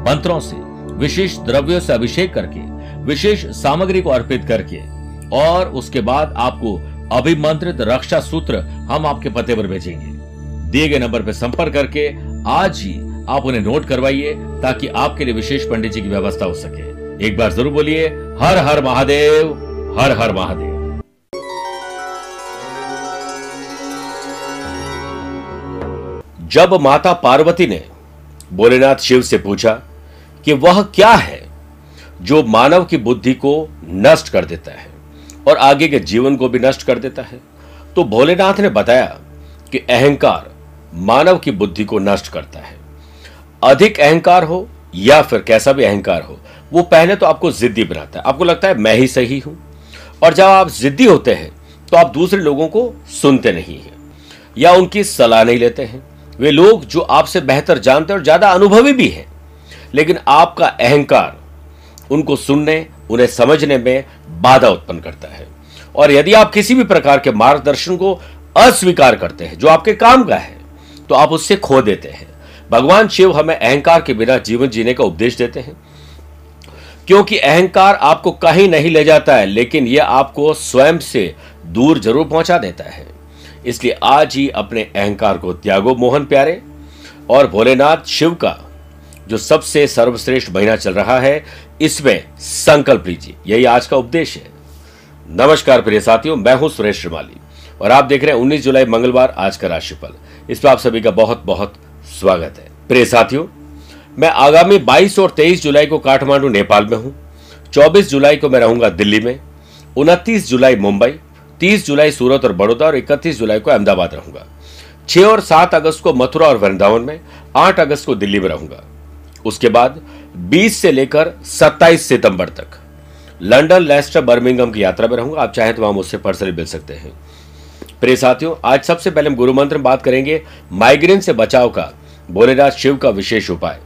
मंत्रों से, विशेष द्रव्यों से अभिषेक करके, विशेष सामग्री को अर्पित करके, और उसके बाद आपको अभिमंत्रित रक्षा सूत्र हम आपके पते पर भेजेंगे। दिए गए नंबर पर संपर्क करके आज ही आप उन्हें नोट करवाइए, ताकि आपके लिए विशेष पंडित जी की व्यवस्था हो सके। एक बार ज़रूर बोलिए, हर हर महादेव, हर हर महादेव। जब माता पार्वती ने भोलेनाथ शिव से पूछा कि वह क्या है जो मानव की बुद्धि को नष्ट कर देता है और आगे के जीवन को भी नष्ट कर देता है? तो भोलेनाथ ने बताया कि अहंकार मानव की बुद्धि को नष्ट करता है। अधिक अहंकार हो या फिर कैसा भी अहंकार हो, वो पहले तो आपको जिद्दी बनाता है। आपको लगता है मैं ही सही हूँ? और जब आप जिद्दी होते हैं तो आप दूसरे लोगों को सुनते नहीं हैं या उनकी सलाह नहीं लेते हैं। वे लोग जो आपसे बेहतर जानते हैं और ज़्यादा अनुभवी भी हैं। लेकिन आपका अहंकार उनको सुनने, उन्हें समझने में बाधा उत्पन्न करता है। और यदि आप किसी भी प्रकार के मार्गदर्शन को अस्वीकार करते हैं, जो आपके काम का है तो आप उससे खो देते हैं। भगवान शिव हमें अहंकार के बिना जीवन जीने का उपदेश देते हैं। क्योंकि अहंकार आपको कहीं नहीं ले जाता है, लेकिन यह आपको स्वयं से दूर ज़रूर पहुँचा देता है। इसलिए आज ही अपने अहंकार को त्यागो, मोहन प्यारे। और भोलेनाथ शिव का जो सबसे सर्वश्रेष्ठ महीना चल रहा है, इसमें संकल्प लीजिए। यही आज का उपदेश है। नमस्कार प्रिय साथियों, मैं हूँ सुरेश श्रीमाली, और आप देख रहे हैं 19 जुलाई मंगलवार आज का राशिफल। इस पर आप सभी का बहुत बहुत स्वागत है। प्रिय साथियों, मैं आगामी 22 और 23 जुलाई को काठमांडू, नेपाल में हूँ। 24 जुलाई को मैं रहूँगा दिल्ली में। उनतीस जुलाई मुंबई 30 जुलाई सूरत और बड़ौदा, और 31 जुलाई को अहमदाबाद रहूँगा। 6 और 7 अगस्त को मथुरा और वृंदावन में 8 अगस्त को दिल्ली में रहूँगा। उसके बाद 20 से लेकर 27 सितंबर तक लंदन लेस्टर बर्मिंगम की यात्रा में रहूँगा। आप चाहें तो वहाँ मुझसे पर्सनली मिल सकते हैं। प्रिय साथियों, आज सबसे पहले हम गुरु मंत्र में बात करेंगे माइग्रेन से बचाव का, भोलेनाथ शिव का विशेष उपाय।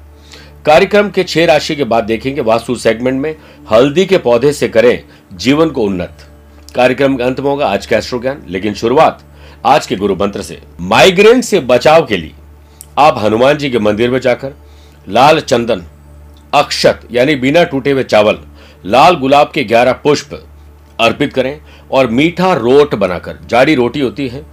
कार्यक्रम के छह राशि के बाद देखेंगे, वास्तु सेगमेंट में हल्दी के पौधे से करें जीवन को उन्नत। कार्यक्रम का अंत में होगा आज का एस्ट्रो ज्ञान लेकिन शुरुआत आज के गुरु मंत्र से। माइग्रेन से बचाव के लिए आप हनुमान जी के मंदिर में जाकर लाल चंदन, अक्षत, यानी बिना टूटे हुए चावल, लाल गुलाब के ग्यारह पुष्प अर्पित करें और मीठा रोट बनाकर, जाड़ी रोटी होती है,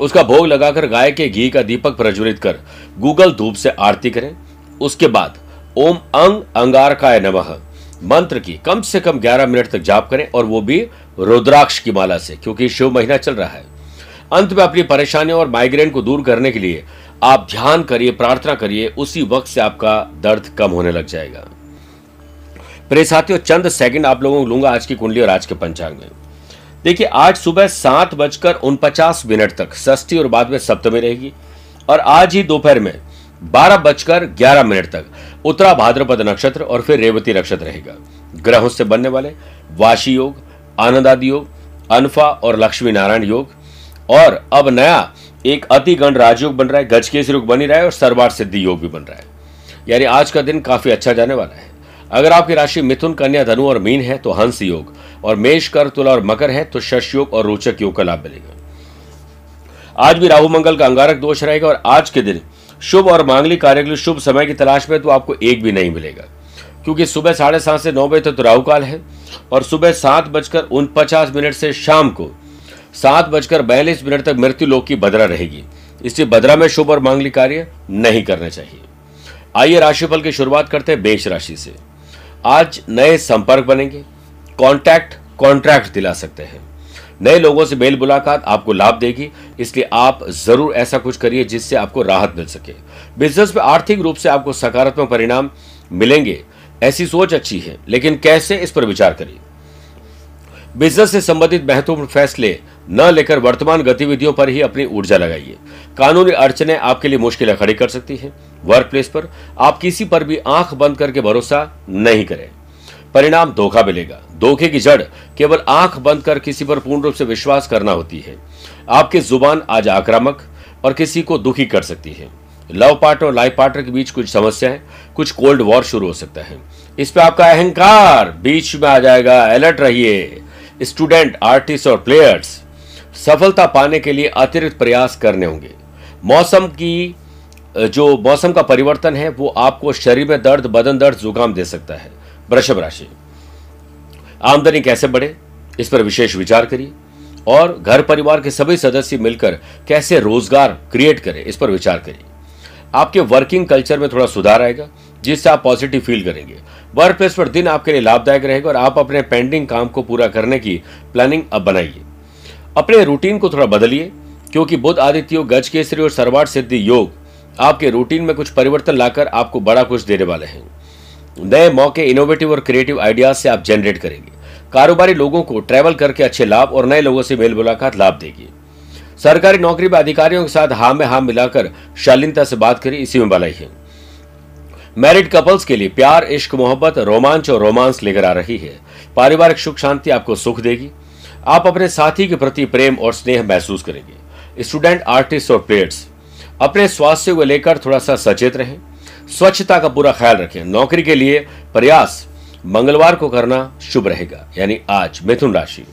उसका भोग लगाकर गाय के घी का दीपक प्रज्वलित कर, गूगल धूप से आरती करें। उसके बाद, ओम अंग अंगारकाय नमः, मंत्र की कम से कम 11 मिनट तक जाप करें और वो भी रुद्राक्ष की माला से, क्योंकि शिव महीना चल रहा है। अंत में अपनी परेशानियों और माइग्रेन को दूर करने के लिए आप ध्यान करिए, प्रार्थना करिए, उसी वक्त से आपका दर्द कम होने लग जाएगा। प्रिय साथियों, चंद सेकंड आप लोगों को लूँगा आज की कुंडली और आज के पंचांग में। देखिए, आज सुबह सात बजकर उनपचास मिनट तक, षष्ठी और बाद में सप्तमी रहेगी और आज ही दोपहर में बारह बजकर ग्यारह मिनट तक उत्तरा भाद्रपद नक्षत्र और फिर रेवती नक्षत्र रहेगा। ग्रहों से बनने वाले वाशी योग आनंद आदि योग, अनफा और लक्ष्मी नारायण योग और अब नया एक अति गण राजयोग बन रहा है गजकेश योग बन रहा है और सर्वार सिद्धि योग भी बन रहा है। यानी आज का दिन काफ़ी अच्छा जाने वाला है। अगर आपकी राशि मिथुन, कन्या, धनु और मीन है तो हंस योग और मेष, कर, तुला और मकर है तो शश योग और रोचक योग का लाभ मिलेगा। आज भी राहु, मंगल का अंगारक दोष रहेगा और आज के दिन शुभ और मांगलिक कार्य के लिए शुभ समय की तलाश में तो आपको एक भी नहीं मिलेगा। क्योंकि सुबह साढ़े सात से नौ बजे तक तो राहु काल है और सुबह सात बजकर उन पचास मिनट से शाम को सात बजकर बयालीस मिनट तक मृत्यु लोक की बदरा रहेगी। इसलिए बदरा में शुभ और मांगलिक कार्य नहीं करना चाहिए। आइए राशिफल की शुरुआत करते हैं बेश राशि से। आज नए संपर्क बनेंगे। कॉन्टैक्ट, कॉन्ट्रैक्ट दिला सकते हैं। नए लोगों से मेल मुलाकात आपको लाभ देगी। इसलिए आप ज़रूर ऐसा कुछ करिए जिससे आपको राहत मिल सके। बिज़नेस में आर्थिक रूप से आपको सकारात्मक परिणाम मिलेंगे। ऐसी सोच अच्छी है, लेकिन कैसे इस पर विचार करिए। बिज़नेस से संबंधित महत्वपूर्ण फैसले न लेकर वर्तमान गतिविधियों पर ही अपनी ऊर्जा लगाइए। कानूनी अड़चने आपके लिए मुश्किलें खड़ी कर सकती हैं। वर्क प्लेस पर आप किसी पर भी आँख बंद करके भरोसा नहीं करें। परिणाम धोखा मिलेगा। धोखे की जड़ केवल आँख बंद कर किसी पर पूर्ण रूप से विश्वास करना होती है। आपकी ज़ुबान आज आक्रामक और किसी को दुखी कर सकती है। लव पार्टनर और लाइफ पार्टनर के बीच कुछ समस्याएँ, कुछ कोल्ड वॉर शुरू हो सकता है। इस पे आपका अहंकार बीच में आ जाएगा। अलर्ट रहिए। स्टूडेंट, आर्टिस्ट और प्लेयर्स सफलता पाने के लिए अतिरिक्त प्रयास करने होंगे। मौसम की जो मौसम का परिवर्तन है, वो आपको शरीर में दर्द, बदन दर्द, जुकाम दे सकता है, वृषभ राशि। आमदनी कैसे बढ़े, इस पर विशेष विचार करिए। और घर परिवार के सभी सदस्य मिलकर कैसे रोज़गार क्रिएट करें, इस पर विचार करिए। आपके वर्किंग कल्चर में थोड़ा सुधार आएगा, जिससे आप पॉजिटिव फील करेंगे। वर्क प्लेस पर दिन आपके लिए लाभदायक रहेगा और आप अपने पेंडिंग काम को पूरा करने की प्लानिंग अब बनाइए। अपने रूटीन को थोड़ा बदलिए, क्योंकि बुद्ध आदित्य योग, गज केसरी और सरवाट सिद्धि योग आपके रूटीन में कुछ परिवर्तन लाकर आपको बड़ा कुछ देने वाले हैं। नए मौके इनोवेटिव और क्रिएटिव आइडियाज़ से आप जनरेट करेंगे। कारोबारी लोगों को ट्रैवल करके अच्छे लाभ और नए लोगों से मेल मुलाकात लाभ देगी। सरकारी नौकरी में अधिकारियों के साथ हाँ में हाँ मिलाकर शालीनता से बात करी इसी में भलाई है। मैरिड कपल्स के लिए प्यार, इश्क, मोहब्बत, रोमांच और रोमांस लेकर आ रही है। पारिवारिक सुख, शांति आपको सुख देगी। आप अपने साथी के प्रति प्रेम और स्नेह महसूस करेंगे। स्टूडेंट आर्टिस्ट और प्लेयर्स अपने स्वास्थ्य को लेकर थोड़ा सा सचेत रहें। स्वच्छता का पूरा ख्याल रखें। नौकरी के लिए प्रयास मंगलवार को करना शुभ रहेगा। यानी आज मिथुन राशि।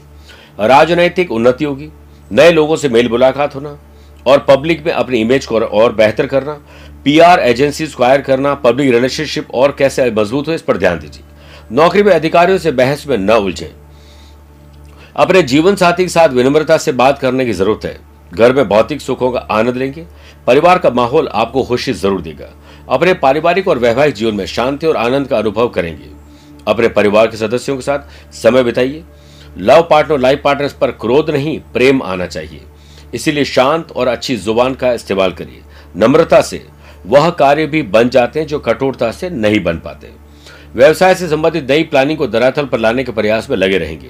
राजनैतिक उन्नति होगी। नए लोगों से मेल मुलाकात होना और पब्लिक में अपनी इमेज को और बेहतर करना। पीआर एजेंसी स्क्वायर करना पब्लिक रिलेशनशिप और कैसे मज़बूत हो, इस पर ध्यान दीजिए। नौकरी में अधिकारियों से बहस में न उलझे। अपने जीवन साथी के साथ विनम्रता से बात करने की ज़रूरत है। घर में भौतिक सुखों का आनंद लेंगे। परिवार का माहौल आपको खुशी ज़रूर देगा। अपने पारिवारिक और वैवाहिक जीवन में शांति और आनंद का अनुभव करेंगे। अपने परिवार के सदस्यों के साथ समय बिताइए। लव पार्टनर लाइफ पार्टनर पर क्रोध नहीं, प्रेम आना चाहिए। इसीलिए शांत और अच्छी ज़ुबान का इस्तेमाल करिए। नम्रता से वह कार्य भी बन जाते हैं जो कठोरता से नहीं बन पाते। व्यवसाय से संबंधित नई प्लानिंग को धरातल पर लाने के प्रयास में लगे रहेंगे।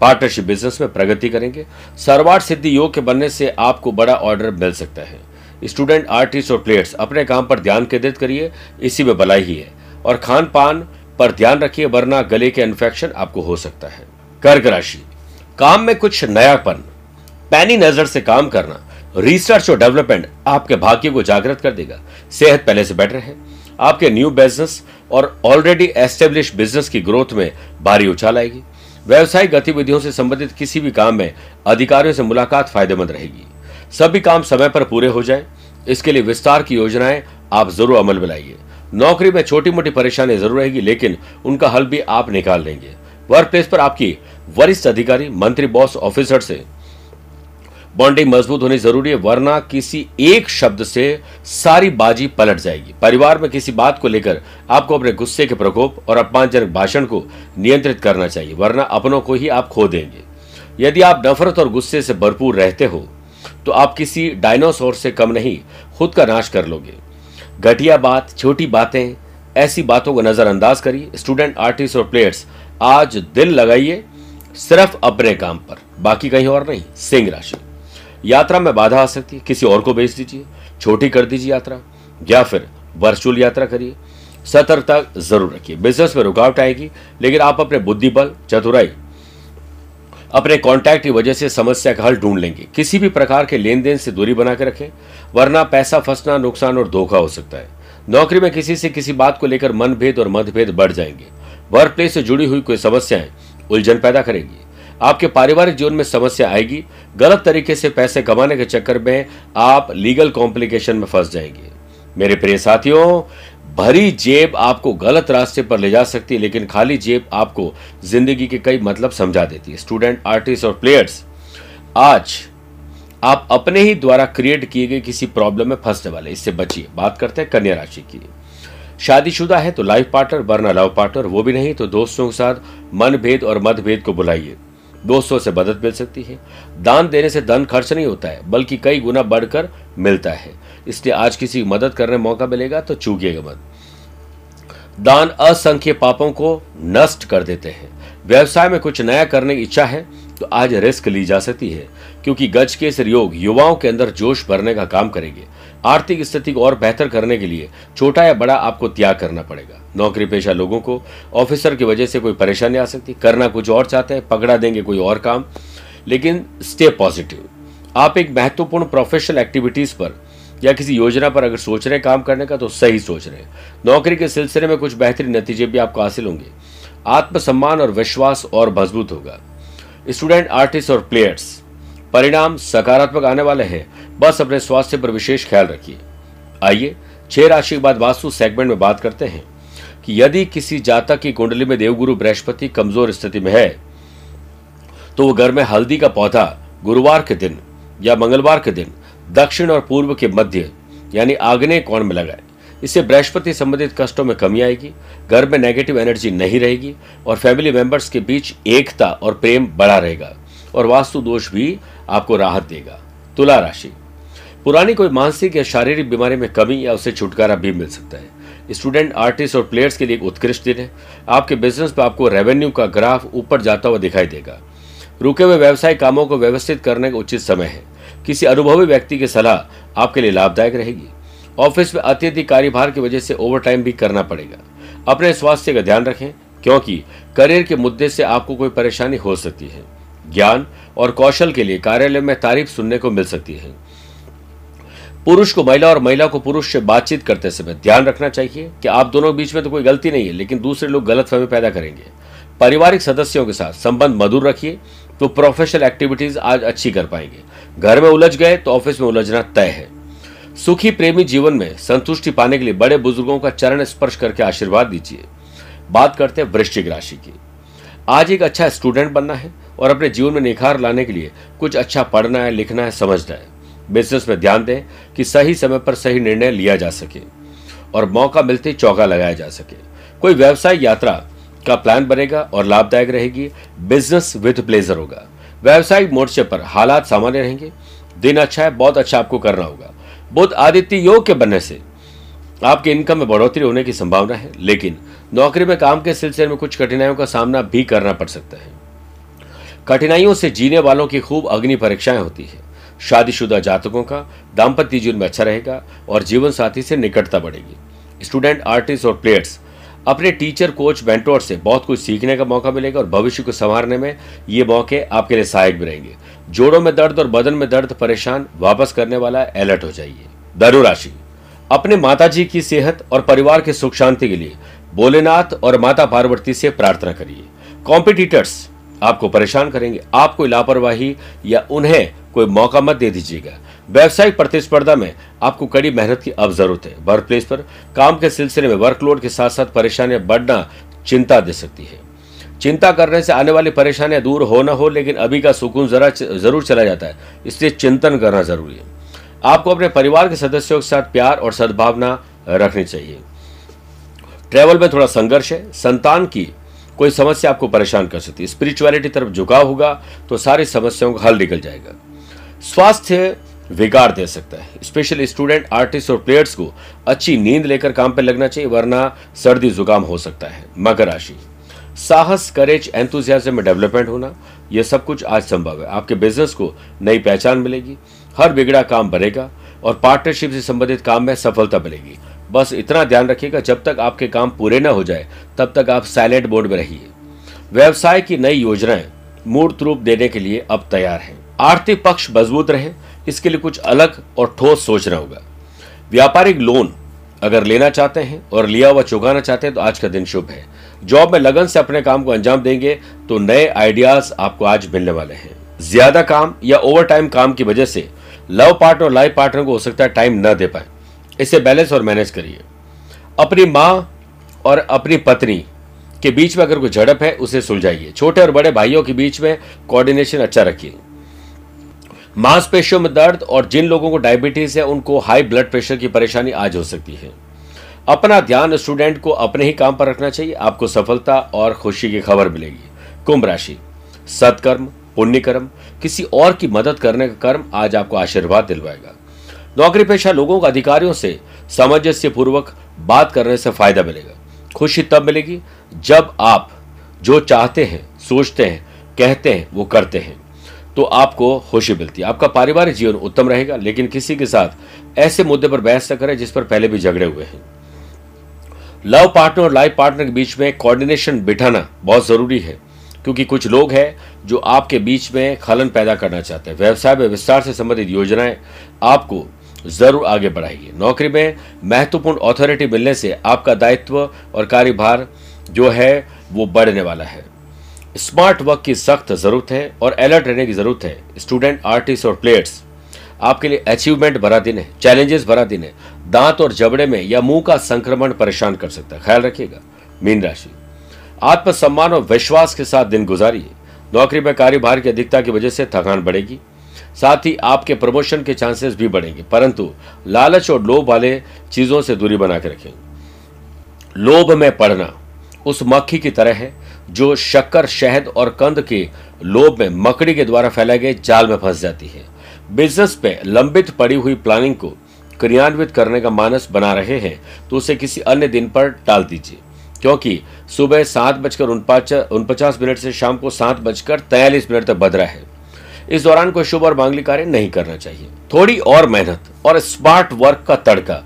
पार्टनरशिप बिज़नेस में प्रगति करेंगे। सरवाट सिद्धि योग के बनने से आपको बड़ा ऑर्डर मिल सकता है। स्टूडेंट आर्टिस्ट और प्लेयर्स अपने काम पर ध्यान केंद्रित करिए। इसी में भलाई ही है। और खान पान पर ध्यान रखिए, वरना गले के इन्फेक्शन आपको हो सकता है। कर्क राशि। काम में कुछ नयापन। पैनी नज़र से काम करना रिसर्च और डेवलपमेंट आपके भाग्य को जागृत कर देगा। सेहत पहले से बेटर है। आपके न्यू बिज़नेस और ऑलरेडी एस्टेब्लिश बिज़नेस की ग्रोथ में भारी उछाल आएगी। व्यवसायिक गतिविधियों से संबंधित किसी भी काम में अधिकारियों से मुलाकात फ़ायदेमंद रहेगी। सभी काम समय पर पूरे हो जाए। इसके लिए विस्तार की योजनाएँ आप ज़रूर अमल में लाइए। नौकरी में छोटी मोटी परेशानी ज़रूर रहेगी, लेकिन उनका हल भी आप निकाल लेंगे। वर्क प्लेस पर आपकी वरिष्ठ अधिकारी, मंत्री बॉस ऑफिसर से बॉन्डिंग मज़बूत होनी ज़रूरी है, वरना किसी एक शब्द से सारी बाजी पलट जाएगी। परिवार में किसी बात को लेकर आपको अपने गुस्से के प्रकोप और अपमानजनक भाषण को नियंत्रित करना चाहिए, वरना अपनों को ही आप खो देंगे। यदि आप नफरत और गुस्से से भरपूर रहते हो तो आप किसी डायनासोर से कम नहीं, खुद का नाश कर लोगे। घटिया बात, छोटी बातें, ऐसी बातों को नजरअंदाज करिए। स्टूडेंट, आर्टिस्ट और प्लेयर्स, आज दिल लगाइए सिर्फ़ अपने काम पर, बाकी कहीं और नहीं, सिंह राशि। यात्रा में बाधा आ सकती है। किसी और को भेज दीजिए, छोटी कर दीजिए यात्रा, या फिर वर्चुअल यात्रा करिए। सतर्कता ज़रूर रखिए। बिज़नेस में रुकावट आएगी, लेकिन आप अपने बुद्धि बल चतुराई, अपने कॉन्टैक्ट की वजह से समस्या का हल ढूंढ लेंगे। किसी भी प्रकार के लेन देन से दूरी बनाकर रखें, वरना पैसा फंसना, नुकसान और धोखा हो सकता है। नौकरी में किसी से किसी बात को लेकर मनभेद और मतभेद बढ़ जाएँगे। वर्क प्लेस से जुड़ी हुई कोई समस्याएँ उलझन पैदा करेगी। आपके पारिवारिक जीवन में समस्या आएगी, गलत तरीके से पैसे कमाने के चक्कर में आप लीगल कॉम्प्लिकेशन में फंस जाएँगे। मेरे प्रिय साथियों, भरी जेब आपको गलत रास्ते पर ले जा सकती है, लेकिन खाली जेब आपको ज़िंदगी के कई मतलब समझा देती है। स्टूडेंट आर्टिस्ट और प्लेयर्स आज आप अपने ही द्वारा क्रिएट किए गए किसी प्रॉब्लम में फंसने वाले इससे बचिए। बात करते हैं कन्या राशि की। शादीशुदा है तो लाइफ पार्टनर वरना लव पार्टनर वो भी नहीं तो दोस्तों के साथ मनभेद और मतभेद को बुलाइए। दोस्तों से मदद मिल सकती है। दान देने से धन खर्च नहीं होता है, बल्कि कई गुना बढ़कर मिलता है। इसलिए आज किसी मदद करने मौका मिलेगा तो चूकिएगा मत। दान असंख्य पापों को नष्ट कर देते हैं। व्यवसाय में कुछ नया करने की इच्छा है तो आज रिस्क ली जा सकती है, क्योंकि गज के योग युवाओं के अंदर जोश भरने का काम करेंगे। आर्थिक स्थिति को और बेहतर करने के लिए छोटा या बड़ा आपको त्याग करना पड़ेगा। नौकरी पेशा लोगों को ऑफिसर की वजह से कोई परेशानी आ सकती, करना कुछ और चाहते हैं, पकड़ा देंगे कोई और काम, लेकिन स्टे पॉजिटिव आप एक महत्वपूर्ण प्रोफेशनल एक्टिविटीज़ पर या किसी योजना पर अगर सोच रहे हैं काम करने का तो सही सोच रहे हैं। नौकरी के सिलसिले में कुछ बेहतरीन नतीजे भी आपको हासिल होंगे। आत्मसम्मान और विश्वास और मज़बूत होगा। स्टूडेंट, आर्टिस्ट और प्लेयर्स परिणाम सकारात्मक आने वाले हैं। बस अपने स्वास्थ्य पर विशेष ख्याल रखिए। आइए, छह राशि के बाद वास्तु सेगमेंट में बात करते हैं कि यदि किसी जातक की कुंडली में देवगुरु बृहस्पति कमज़ोर स्थिति में है तो वो घर में हल्दी का पौधा गुरुवार के दिन या मंगलवार के दिन दक्षिण और पूर्व के मध्य, यानी आग्नेय कोण में लगाए। इससे बृहस्पति संबंधित कष्टों में कमी आएगी, घर में नेगेटिव एनर्जी नहीं रहेगी और फैमिली मेंबर्स के बीच एकता और प्रेम बढ़ा रहेगा। और वास्तु दोष भी आपको राहत देगा। तुला राशि। पुरानी कोई मानसिक या शारीरिक बीमारी में कमी या उससे छुटकारा भी मिल सकता है। स्टूडेंट, आर्टिस्ट और प्लेयर्स के लिए एक उत्कृष्ट दिन है। आपके बिज़नेस पर आपको रेवेन्यू का ग्राफ ऊपर जाता हुआ दिखाई देगा। रुके हुए व्यवसाय कामों को व्यवस्थित करने का उचित समय है। किसी अनुभवी व्यक्ति की सलाह आपके लिए लाभदायक रहेगी। ऑफ़िस में अत्यधिक कार्यभार की वजह से ओवरटाइम भी करना पड़ेगा। अपने स्वास्थ्य का ध्यान रखें, क्योंकि करियर के मुद्दे से आपको कोई परेशानी हो सकती है। ज्ञान और कौशल के लिए कार्यालय में तारीफ़ सुनने को मिल सकती है। पुरुष को महिला और महिला को पुरुष से बातचीत करते समय ध्यान रखना चाहिए कि आप दोनों के बीच में तो कोई गलती नहीं है, लेकिन दूसरे लोग गलत फहमी पैदा करेंगे। पारिवारिक सदस्यों के साथ संबंध मधुर रखिए तो प्रोफेशनल एक्टिविटीज़ आज अच्छी कर पाएँगे। घर में उलझ गए तो ऑफ़िस में उलझना तय है। सुखी प्रेमी जीवन में संतुष्टि पाने के लिए बड़े बुज़ुर्गों का चरण स्पर्श करके आशीर्वाद दीजिए। बात करते हैं वृश्चिक राशि की। आज एक अच्छा स्टूडेंट बनना है और अपने जीवन में निखार लाने के लिए कुछ अच्छा पढ़ना है, लिखना है, समझना है। बिज़नेस में ध्यान दें कि सही समय पर सही निर्णय लिया जा सके और मौका मिलते चौका लगाया जा सके। कोई व्यवसाय यात्रा का प्लान बनेगा और लाभदायक रहेगी। बिज़नेस विथ प्लेजर होगा। व्यवसायिक मोर्चे पर हालात सामान्य रहेंगे। दिन अच्छा है, बहुत अच्छा आपको करना होगा। बुद्ध आदित्य योग के बनने से आपके इनकम में बढ़ोतरी होने की संभावना है, लेकिन नौकरी में काम के सिलसिले में कुछ कठिनाइयों का सामना भी करना पड़ सकता है। कठिनाइयों से जीने वालों की खूब अग्नि परीक्षाएँ होती है। शादीशुदा जातकों का दाम्पत्य जीवन में अच्छा रहेगा और जीवन साथी से निकटता बढ़ेगी। स्टूडेंट, आर्टिस्ट और प्लेयर्स, अपने टीचर, कोच बेंटोर से बहुत कुछ सीखने का मौका मिलेगा और भविष्य को संवारने में ये मौके आपके लिए सहायक भी रहेंगे। जोड़ों में दर्द और बदन में दर्द परेशान वापस करने वाला अलर्ट हो जाइए। धनु राशि अपने माता जी की सेहत और परिवार के सुख शांति के लिए भोलेनाथ और माता पार्वती से प्रार्थना करिए। कॉम्पिटिटर्स आपको परेशान करेंगे आप कोई लापरवाही या उन्हें कोई मौका मत दे दीजिएगा। व्यावसायिक प्रतिस्पर्धा में आपको कड़ी मेहनत की अब ज़रूरत है। वर्क प्लेस पर काम के सिलसिले में वर्कलोड के साथ साथ परेशानियाँ बढ़ना चिंता दे सकती है। चिंता करने से आने वाली परेशानियाँ दूर हो ना हो, लेकिन अभी का सुकून जरा ज़रूर चला जाता है। इसलिए चिंतन करना ज़रूरी है। आपको अपने परिवार के सदस्यों के साथ प्यार और सद्भावना रखनी चाहिए। ट्रैवल में थोड़ा संघर्ष है, संतान की कोई समस्या आपको परेशान कर सकती है। स्पिरिचुअलिटी तरफ़ झुकाव होगा तो सारी समस्याओं का हल निकल जाएगा। स्वास्थ्य विगाड़ दे सकता है। स्पेशली स्टूडेंट, आर्टिस्ट और प्लेयर्स को अच्छी नींद लेकर काम पर लगना चाहिए, वरना सर्दी, जुकाम हो सकता है, मकर राशि। साहस करेज एंथुजियाज्म में डेवलपमेंट होना यह सब कुछ आज संभव है। आपके बिज़नेस को नई पहचान मिलेगी, हर बिगड़ा काम बनेगा और पार्टनरशिप से संबंधित काम में सफलता मिलेगी। बस इतना ध्यान रखिएगा, जब तक आपके काम पूरे ना हो जाए, तब तक आप साइलेंट मोड में रहिए। व्यवसाय की नई योजनाएँ मूर्त रूप देने के लिए अब तैयार हैं। आर्थिक पक्ष मज़बूत रहे, इसके लिए कुछ अलग और ठोस सोचना होगा। व्यापारिक लोन अगर लेना चाहते हैं और लिया हुआ चुकाना चाहते हैं तो आज का दिन शुभ है। जॉब में लगन से अपने काम को अंजाम देंगे तो नए आइडियाज़ आपको आज मिलने वाले हैं। ज़्यादा काम या ओवर टाइम काम की वजह से लव पार्टनर और लाइफ पार्टनर को हो सकता है टाइम न दे पाए। इसे बैलेंस और मैनेज करिए। अपनी माँ और अपनी पत्नी के बीच में अगर कोई झड़प है, उसे सुलझाइए। छोटे और बड़े भाइयों के बीच में कोऑर्डिनेशन अच्छा रखिए। मांसपेशियों में दर्द और जिन लोगों को डायबिटीज़ है, उनको हाई ब्लड प्रेशर की परेशानी आज हो सकती है। अपना ध्यान स्टूडेंट को अपने ही काम पर रखना चाहिए। आपको सफलता और खुशी की खबर मिलेगी। कुंभ राशि, सत्कर्म पुण्य कर्म किसी और की मदद करने का कर्म आज आपको आशीर्वाद दिलवाएगा। नौकरी पेशा लोगों का अधिकारियों से सामंजस्य पूर्वक बात करने से फ़ायदा मिलेगा। खुशी तब मिलेगी जब आप जो चाहते हैं, सोचते हैं, कहते हैं, वो करते हैं। तो आपको खुशी मिलती है। आपका पारिवारिक जीवन उत्तम रहेगा, लेकिन किसी के साथ ऐसे मुद्दे पर बहस न करें जिस पर पहले भी झगड़े हुए हैं। लव पार्टनर और लाइफ पार्टनर के बीच में कोऑर्डिनेशन बिठाना बहुत ज़रूरी है, क्योंकि कुछ लोग हैं जो आपके बीच में खलन पैदा करना चाहते हैं। व्यवसाय में विस्तार से संबंधित योजनाएँ आपको ज़रूर आगे बढ़ाएगी नौकरी में महत्वपूर्ण अथॉरिटी मिलने से आपका दायित्व और कार्यभार जो है, वो बढ़ने वाला है। स्मार्ट वर्क की सख्त ज़रूरत है और अलर्ट रहने की ज़रूरत है। स्टूडेंट आर्टिस्ट और प्लेयर्स आपके लिए अचीवमेंट भरा दिन है चैलेंजेस भरा दिन है। दांत और जबड़े में या मुँह का संक्रमण परेशान कर सकता है। ख्याल रखिएगा। मीन राशि, आत्मसम्मान और विश्वास के साथ दिन गुजारिए। नौकरी में कार्यभार की अधिकता की वजह से थकान बढ़ेगी। साथ ही आपके प्रमोशन के चांसेस भी बढ़ेंगे। परंतु लालच और लोभ वाले चीज़ों से दूरी बना के रखें। लोभ में पड़ना उस मक्खी की तरह है, जो शक्कर, शहद और कंद के लोभ में मकड़ी के द्वारा फैलाए गए जाल में फंस जाती है। बिज़नेस पे लंबित पड़ी हुई प्लानिंग को क्रियान्वित करने का मानस बना रहे हैं तो उसे किसी अन्य दिन पर टाल दीजिए। क्योंकि सुबह सात बजकर उनपचास मिनट से शाम को सात बजकर तैयलीस मिनट तक बदरा है। इस दौरान कोई शुभ और मांगलिक कार्य नहीं करना चाहिए। थोड़ी और मेहनत और स्मार्ट वर्क का तड़का।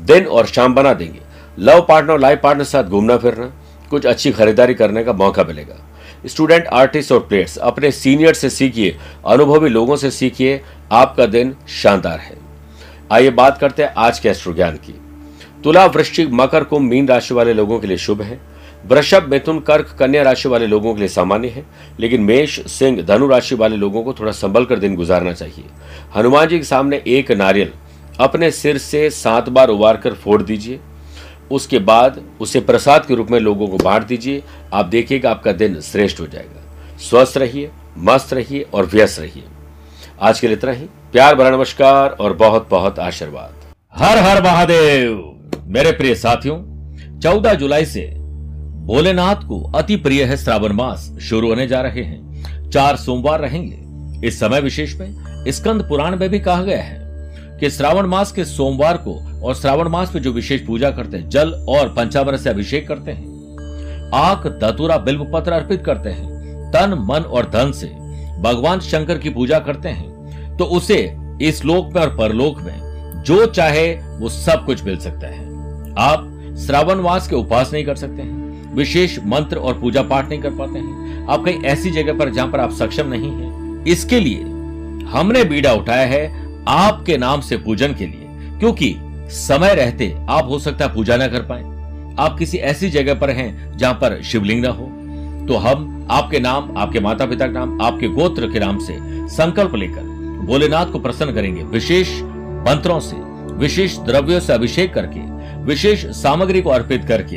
दिन और शाम बना देंगे। लव पार्टनर और लाइफ पार्टनर साथ घूमना फिरना, कुछ अच्छी खरीदारी करने का मौका मिलेगा। स्टूडेंट आर्टिस्ट और प्लेयर्स अपने सीनियर से सीखिए, अनुभवी लोगों से सीखिए, आपका दिन शानदार है। आइए बात करते हैं आज के एस्ट्रो ज्ञान की। तुला वृश्चिक मकर कुंभ मीन राशि वाले लोगों के लिए शुभ है। वृषभ, मिथुन, कर्क, कन्या राशि वाले लोगों के लिए सामान्य है, लेकिन मेष, सिंह, धनु राशि वाले लोगों को थोड़ा संभल कर दिन गुजारना चाहिए। हनुमान जी के सामने एक नारियल, अपने सिर से सात बार उबार कर फोड़ दीजिए। उसके बाद उसे प्रसाद के रूप में लोगों को बांट दीजिए। आप देखिएगा आपका दिन श्रेष्ठ हो जाएगा। स्वस्थ रहिए, मस्त रहिए और व्यस्त रहिए। आज के लिए इतना ही। प्यार भरा नमस्कार और बहुत बहुत आशीर्वाद। हर हर महादेव। मेरे प्रिय साथियों, चौदह जुलाई से भोलेनाथ को अति प्रिय है श्रावण मास। शुरू होने जा रहे हैं। चार सोमवार रहेंगे। इस समय विशेष में स्कंद पुराण में भी कहा गया है कि श्रावण मास के सोमवार को और श्रावण मास में जो विशेष पूजा करते हैं, जल और पंचामृत से अभिषेक करते हैं, आक दतुरा बिल्व पत्र अर्पित करते हैं, तन, मन और धन से भगवान शंकर की पूजा करते हैं तो उसे इस लोक में और परलोक में जो चाहे वो सब कुछ मिल सकता है। आप श्रावण मास के उपवास नहीं कर सकते हैं। विशेष मंत्र और पूजा पाठ नहीं कर पाते हैं। आप कहीं ऐसी जगह पर जहाँ पर आप सक्षम नहीं है, इसके लिए हमने बीड़ा उठाया है आपके नाम से पूजन के लिए, क्योंकि समय रहते आप हो सकता है पूजा ना कर पाए। आप किसी ऐसी जगह पर हैं जहाँ पर शिवलिंग ना हो। तो हम आपके नाम, आपके माता पिता के नाम, आपके गोत्र के नाम से संकल्प लेकर भोलेनाथ को प्रसन्न करेंगे। विशेष मंत्रों से, विशेष द्रव्यों से अभिषेक करके, विशेष सामग्री को अर्पित करके